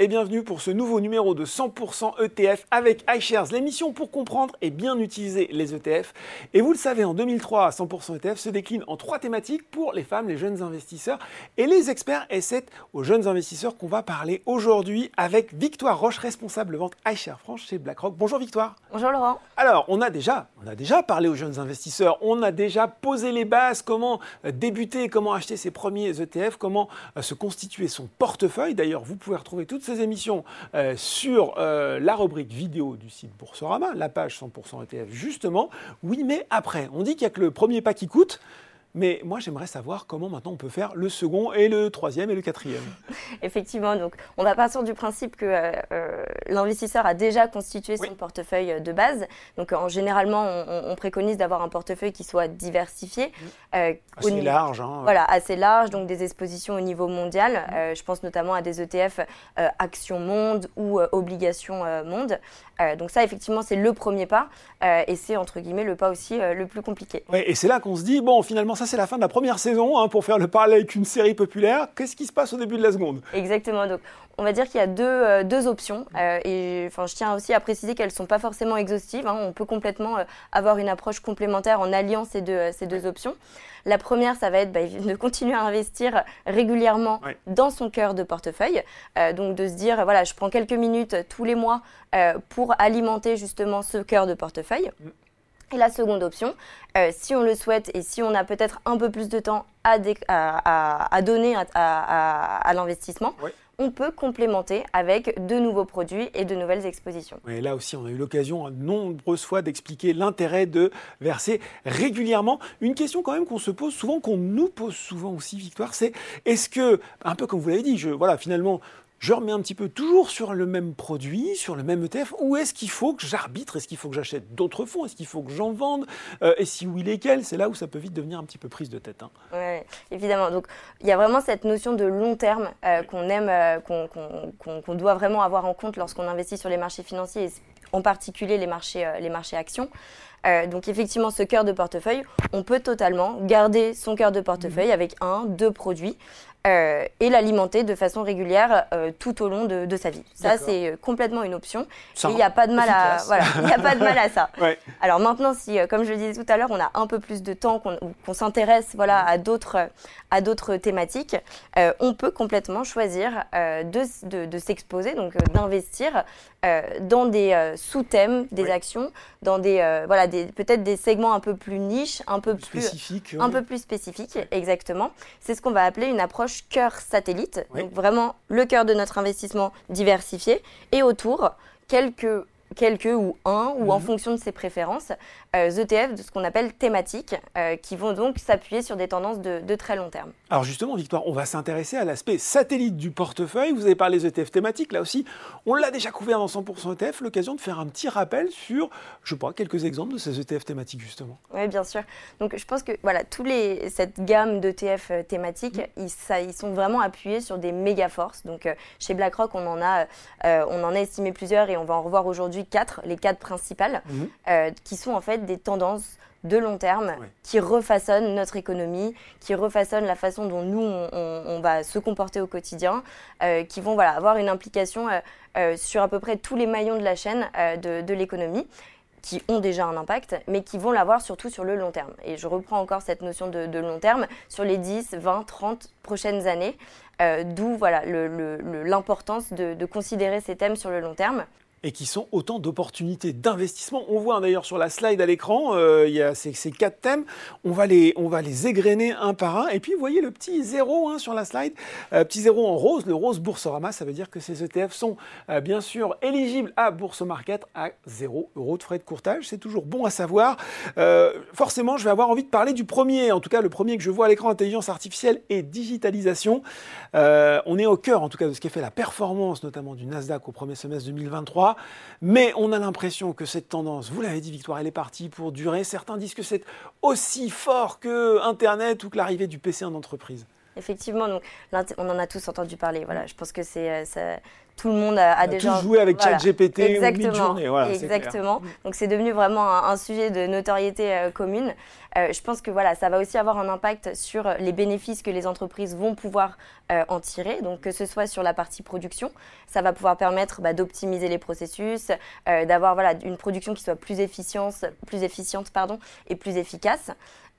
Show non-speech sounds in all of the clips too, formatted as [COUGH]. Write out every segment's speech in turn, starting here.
Et bienvenue pour ce nouveau numéro de 100% ETF avec iShares, l'émission pour comprendre et bien utiliser les ETF. Et vous le savez, en 2003, 100% ETF se décline en trois thématiques pour les femmes, les jeunes investisseurs et les experts. Et c'est aux jeunes investisseurs qu'on va parler aujourd'hui avec Victoire Roche, responsable vente iShares France chez BlackRock. Bonjour Victoire. Bonjour Laurent. Alors, on a déjà, on a déjà parlé aux jeunes investisseurs, on a déjà posé les bases, comment débuter, comment acheter ses premiers ETF, comment euh, se constituer son portefeuille. D'ailleurs, vous pouvez retrouver toutes ces émissions euh, sur euh, la rubrique vidéo du site Boursorama, la page 100% ETF justement. Oui, mais après, on dit qu'il n'y a que le premier pas qui coûte. Mais moi, j'aimerais savoir comment maintenant on peut faire le second et le troisième et le quatrième. [LAUGHS] Effectivement, donc on va partir du principe que euh, euh, l'investisseur a déjà constitué son portefeuille de base. Donc en généralement, on, préconise d'avoir un portefeuille qui soit diversifié. Euh, assez large. Hein, voilà, assez large, donc des expositions au niveau mondial. Euh, je pense notamment à des ETF Action Monde ou Obligations Monde. donc ça, effectivement, c'est le premier pas. et c'est, entre guillemets, le pas aussi le plus compliqué. et c'est là qu'on se dit, bon, finalement, ça c'est la fin de la première saison, hein, pour faire le parallèle avec une série populaire. Qu'est-ce qui se passe au début de la seconde? Exactement. Donc, on va dire qu'il y a deux, euh, deux options. Euh, et enfin, je tiens aussi à préciser qu'elles ne sont pas forcément exhaustives. Hein. On peut complètement euh, avoir une approche complémentaire en alliant ces deux, ces deux options. La première, ça va être bah, de continuer à investir régulièrement dans son cœur de portefeuille. donc de se dire, voilà, je prends quelques minutes tous les mois pour alimenter justement ce cœur de portefeuille. Mm. Et la seconde option, euh, si on le souhaite et si on a peut-être un peu plus de temps à, donner à, l'investissement, on peut complémenter avec de nouveaux produits et de nouvelles expositions. Et là aussi, on a eu l'occasion de nombreuses fois d'expliquer l'intérêt de verser régulièrement. Une question quand même qu'on se pose souvent, qu'on nous pose souvent aussi, Victoire, c'est est-ce que, un peu comme vous l'avez dit, je, voilà, finalement, je remets un petit peu toujours sur le même produit, sur le même ETF, ou est-ce qu'il faut que j'arbitre? Est-ce qu'il faut que j'achète d'autres fonds? Est-ce qu'il faut que j'en vende? Euh, Et si oui, lesquels? C'est là où ça peut vite devenir un petit peu prise de tête. Hein. Oui, évidemment. Donc, il y a vraiment cette notion de long terme euh, qu'on aime, euh, qu'on doit vraiment avoir en compte lorsqu'on investit sur les marchés financiers, et en particulier les marchés, les marchés actions. donc effectivement, ce cœur de portefeuille, on peut totalement garder son cœur de portefeuille mmh. avec un, deux produits. Euh, et l'alimenter de façon régulière euh, tout au long de, sa vie. Ça, c'est euh, complètement une option. il n'y a pas de mal à voilà, il a pas de mal à ça. [LAUGHS] Alors maintenant, si, comme je le disais tout à l'heure, on a un peu plus de temps, qu'on s'intéresse voilà à d'autres à d'autres thématiques, on peut complètement choisir de, de, s'exposer, donc d'investir dans des sous-thèmes, des actions, dans des voilà des peut-être des segments un peu plus niches, un peu plus spécifiques, un peu plus spécifiques, exactement. C'est ce qu'on va appeler une approche cœur satellite, donc vraiment le cœur de notre investissement diversifié, et autour quelques quelques ou un, ou en mhm. fonction de ses préférences, euh, ETF de ce qu'on appelle thématiques, euh, qui vont donc s'appuyer sur des tendances de, très long terme. Alors justement, Victoire, on va s'intéresser à l'aspect satellite du portefeuille. Vous avez parlé des ETF thématiques, là aussi, on l'a déjà couvert dans 100% ETF, l'occasion de faire un petit rappel sur, je pas, quelques exemples de ces ETF thématiques, justement. Oui, bien sûr. Donc je pense que voilà, tous les, cette gamme d'ETF euh, thématiques, mhm. ils, ça, ils, sont vraiment appuyés sur des méga forces. Donc euh, chez BlackRock, on en, a, on en a estimé plusieurs et on va en revoir aujourd'hui quatre, les quatre principales, mhm. qui sont en fait des tendances de long terme qui refaçonnent notre économie, qui refaçonnent la façon dont nous, on, va se comporter au quotidien, euh, qui vont voilà, avoir une implication euh, euh, sur à peu près tous les maillons de la chaîne de, l'économie qui ont déjà un impact, mais qui vont l'avoir surtout sur le long terme. Et je reprends encore cette notion de, long terme sur les 10, 20, 30 prochaines années, d'où voilà, l'importance de, de considérer ces thèmes sur le long terme et qui sont autant d'opportunités d'investissement. On voit d'ailleurs sur la slide à l'écran, euh, il y a ces, quatre thèmes. On va, les, on va les égrener un par un. Et puis, vous voyez le petit zéro hein, sur la slide, euh, petit zéro en rose, le rose Boursorama. Ça veut dire que ces ETF sont euh, bien sûr éligibles à Bourse Market à 0 euros de frais de courtage. C'est toujours bon à savoir. forcément, je vais avoir envie de parler du premier, en tout cas le premier que je vois à l'écran, intelligence artificielle et digitalisation. on est au cœur, en tout cas, de ce qui fait la performance, notamment du Nasdaq au premier semestre 2023 mais on a l'impression que cette tendance, vous l'avez dit Victoire, elle est partie pour durer. Certains disent que c'est aussi fort que Internet ou que l'arrivée du PC en entreprise. Effectivement, donc, on en a tous entendu parler. Voilà, je pense que c'est tout le monde a, a, on déjà joué avec ChatGPT exactement, ou voilà, exactement. Donc c'est devenu vraiment un, sujet de notoriété euh, commune. Euh, je pense que voilà, ça va aussi avoir un impact sur les bénéfices que les entreprises vont pouvoir euh, en tirer. Donc que ce soit sur la partie production, ça va pouvoir permettre bah, d'optimiser les processus, d'avoir voilà une production qui soit plus efficiente, plus efficiente pardon, et plus efficace.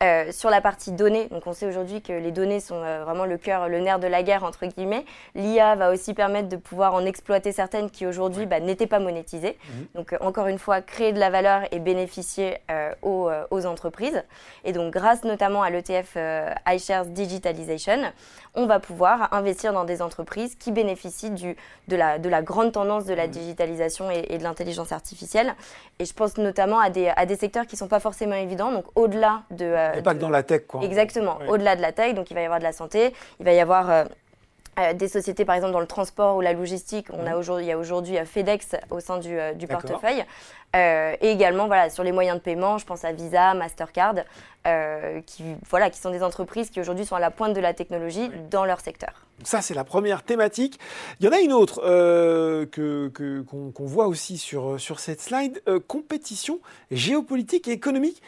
Euh, sur la partie données, donc on sait aujourd'hui que les données sont euh, vraiment le cœur, le nerf de la guerre entre guillemets. L'IA va aussi permettre de pouvoir en exploiter certaines qui aujourd'hui bah, n'étaient pas monétisées. Mhm. Donc euh, encore une fois, créer de la valeur et bénéficier aux, aux, entreprises. Et donc grâce notamment à l'ETF iShares Digitalization, on va pouvoir investir dans des entreprises qui bénéficient du, de, la, de la grande tendance de la mhm. digitalisation et, de l'intelligence artificielle. Et je pense notamment à des, à des secteurs qui ne sont pas forcément évidents, donc au-delà de... Euh, pas que dans la tech, quoi. Exactement, au-delà de la tech, donc il va y avoir de la santé, il va y avoir... Euh, euh, des sociétés, par exemple, dans le transport ou la logistique. On a mhm. il y a aujourd'hui FedEx au sein du, du portefeuille. et également, voilà, sur les moyens de paiement, je pense à Visa, Mastercard, qui, voilà, qui sont des entreprises qui aujourd'hui sont à la pointe de la technologie dans leur secteur. Ça, c'est la première thématique. Il y en a une autre euh, que, qu'on, voit aussi sur, sur cette slide, compétition géopolitique et économique.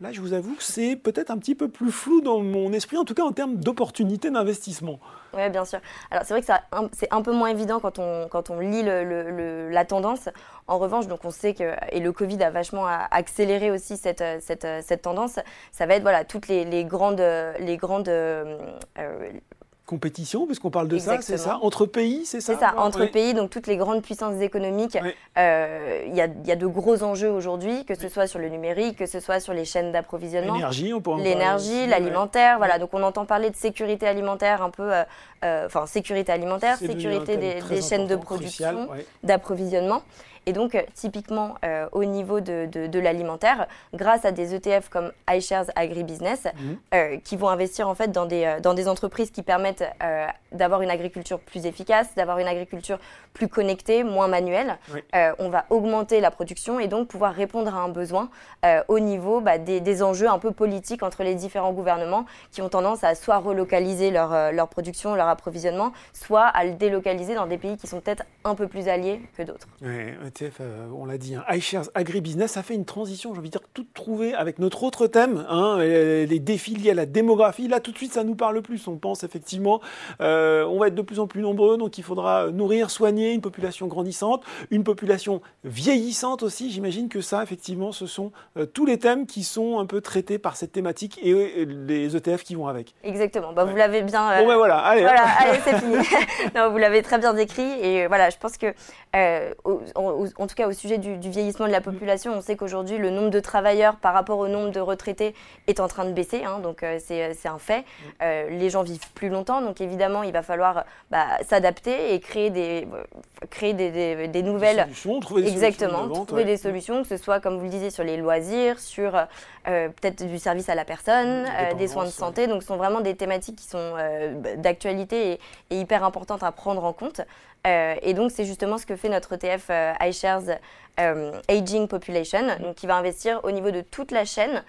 Là, je vous avoue que c'est peut-être un petit peu plus flou dans mon esprit, en tout cas en termes d'opportunités d'investissement. Oui, bien sûr. Alors, c'est vrai que c'est un peu moins évident quand on, quand on lit la tendance. En revanche, donc on sait que, et le Covid a vachement accéléré aussi cette, cette, tendance, ça va être voilà, toutes les, grandes, les grandes euh, compétition, puisqu'on parle de ça, c'est ça Entre pays, c'est ça C'est ça, entre pays, donc toutes les grandes puissances économiques. Euh, il y, a, y, a, de gros enjeux aujourd'hui, que ce soit sur le numérique, que ce soit sur les chaînes d'approvisionnement. L'énergie, on peut L'énergie, l'alimentaire, voilà. Donc on entend parler de sécurité alimentaire un peu, euh, euh, enfin sécurité alimentaire, sécurité des, des chaînes de production, d'approvisionnement. Et donc, euh, typiquement, euh, au niveau de, de, l'alimentaire, grâce à des ETF comme iShares Agribusiness, mhm. euh, qui vont investir en fait dans des, dans des entreprises qui permettent d'avoir une agriculture plus efficace, d'avoir une agriculture plus connectée, moins manuelle, on va augmenter la production et donc pouvoir répondre à un besoin au niveau bah, des, des, enjeux un peu politiques entre les différents gouvernements qui ont tendance à soit relocaliser leur, leur production, leur approvisionnement, soit à le délocaliser dans des pays qui sont peut-être un peu plus alliés que d'autres. Euh, on l'a dit, hein, iShares Agribusiness a fait une transition, j'ai envie de dire, toute trouvée avec notre autre thème, hein, les défis liés à la démographie. Là, tout de suite, ça nous parle plus. On pense effectivement, euh, on va être de plus en plus nombreux, donc il faudra nourrir, soigner une population grandissante, une population vieillissante aussi. J'imagine que ça, effectivement, ce sont euh, tous les thèmes qui sont un peu traités par cette thématique et les ETF qui vont avec. Exactement. Bah, Vous l'avez bien. bon, ben voilà, allez. Voilà, allez, c'est [LAUGHS] fini. [LAUGHS] non, vous l'avez très bien décrit et voilà, je pense que en tout cas au sujet du, vieillissement de la population, on sait qu'aujourd'hui le nombre de travailleurs par rapport au nombre de retraités est en train de baisser, hein, donc euh, c'est un fait. Euh, les gens vivent plus longtemps, donc évidemment il va falloir bah, s'adapter et créer des, créer des, des, nouvelles... solutions, trouver des Exactement, solutions trouver des solutions, que ce soit comme vous le disiez sur les loisirs, sur euh, peut-être du service à la personne, des soins de santé, donc ce sont vraiment des thématiques qui sont d'actualité et, et, hyper importantes à prendre en compte. Euh, et donc, c'est justement ce que fait notre ETF euh, iShares euh, Aging Population, donc qui va investir au niveau de toute la chaîne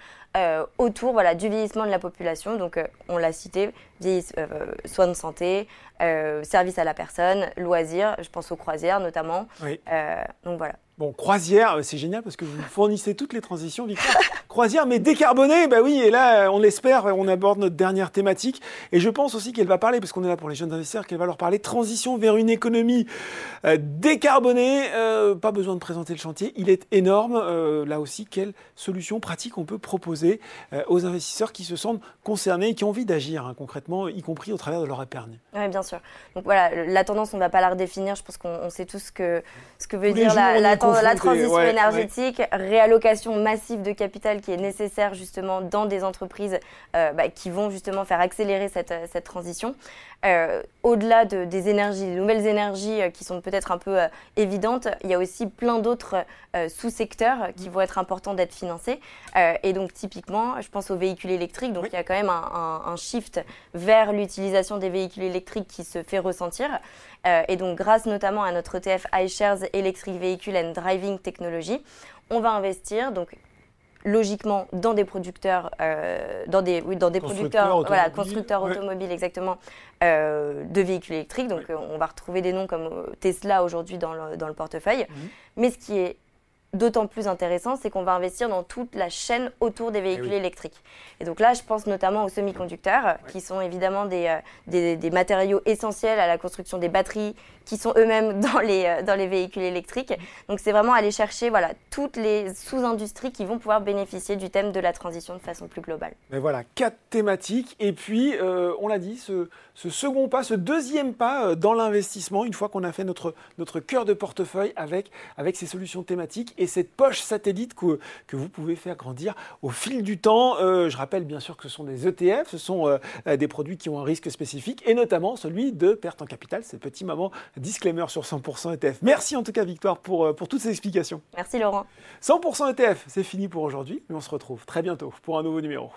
autour voilà, du vieillissement de la population. Donc, on l'a cité, soins de santé, services à la personne, loisirs, je pense aux croisières notamment. donc voilà. Bon, croisière, c'est génial parce que vous fournissez toutes les transitions, Victor. [LAUGHS] croisière, mais décarbonée, bah oui, et là, on l'espère, on aborde notre dernière thématique. Et je pense aussi qu'elle va parler, parce qu'on est là pour les jeunes investisseurs, qu'elle va leur parler transition vers une économie euh, décarbonée. Euh, pas besoin de présenter le chantier, il est énorme. Euh, là aussi, quelles solutions pratiques on peut proposer? Aux investisseurs qui se sentent concernés et qui ont envie d'agir hein, concrètement, y compris au travers de leur épargne Oui, bien sûr. Donc voilà, la tendance, on ne va pas la redéfinir. Je pense qu'on sait tous ce que, ce que veut dire la, la tendance la transition énergétique, réallocation massive de capital qui est nécessaire justement dans des entreprises euh, bah, qui vont justement faire accélérer cette, cette transition. Euh, au-delà de, des énergies, des nouvelles énergies euh, qui sont peut-être un peu évidentes, il y a aussi plein d'autres sous-secteurs qui vont être importants d'être financés. et donc typiquement, je pense aux véhicules électriques. Donc il y a quand même un, un shift vers l'utilisation des véhicules électriques qui se fait ressentir. Euh, et donc, grâce notamment à notre ETF iShares Electric Vehicle and Driving Technology, on va investir donc logiquement dans des producteurs, euh, dans des, oui, dans des producteurs, voilà, constructeurs automobiles exactement, euh, de véhicules électriques. Donc on va retrouver des noms comme Tesla aujourd'hui dans le, dans le portefeuille. Mhm. Mais ce qui est d'autant plus intéressant, c'est qu'on va investir dans toute la chaîne autour des eh véhicules électriques. Et donc là, je pense notamment aux semi-conducteurs, qui sont évidemment des, des, des, matériaux essentiels à la construction des batteries, qui sont eux-mêmes [LAUGHS] dans les, euh, dans les véhicules électriques. Donc c'est vraiment aller chercher voilà, toutes les sous-industries qui vont pouvoir bénéficier du thème de la transition de façon plus globale. Mais voilà, quatre thématiques. Et puis, euh, on l'a dit, ce, ce, second pas, ce deuxième pas euh, dans l'investissement, une fois qu'on a fait notre, notre cœur de portefeuille avec, avec ces solutions thématiques et cette poche satellite que, que vous pouvez faire grandir au fil du temps. je rappelle bien sûr que ce sont des ETF, ce sont des produits qui ont un risque spécifique et notamment celui de perte en capital, ces petits moments disclaimer sur 100% ETF. Merci en tout cas Victoire pour, euh, pour toutes ces explications. Merci Laurent. 100% ETF, c'est fini pour aujourd'hui, mais on se retrouve très bientôt pour un nouveau numéro.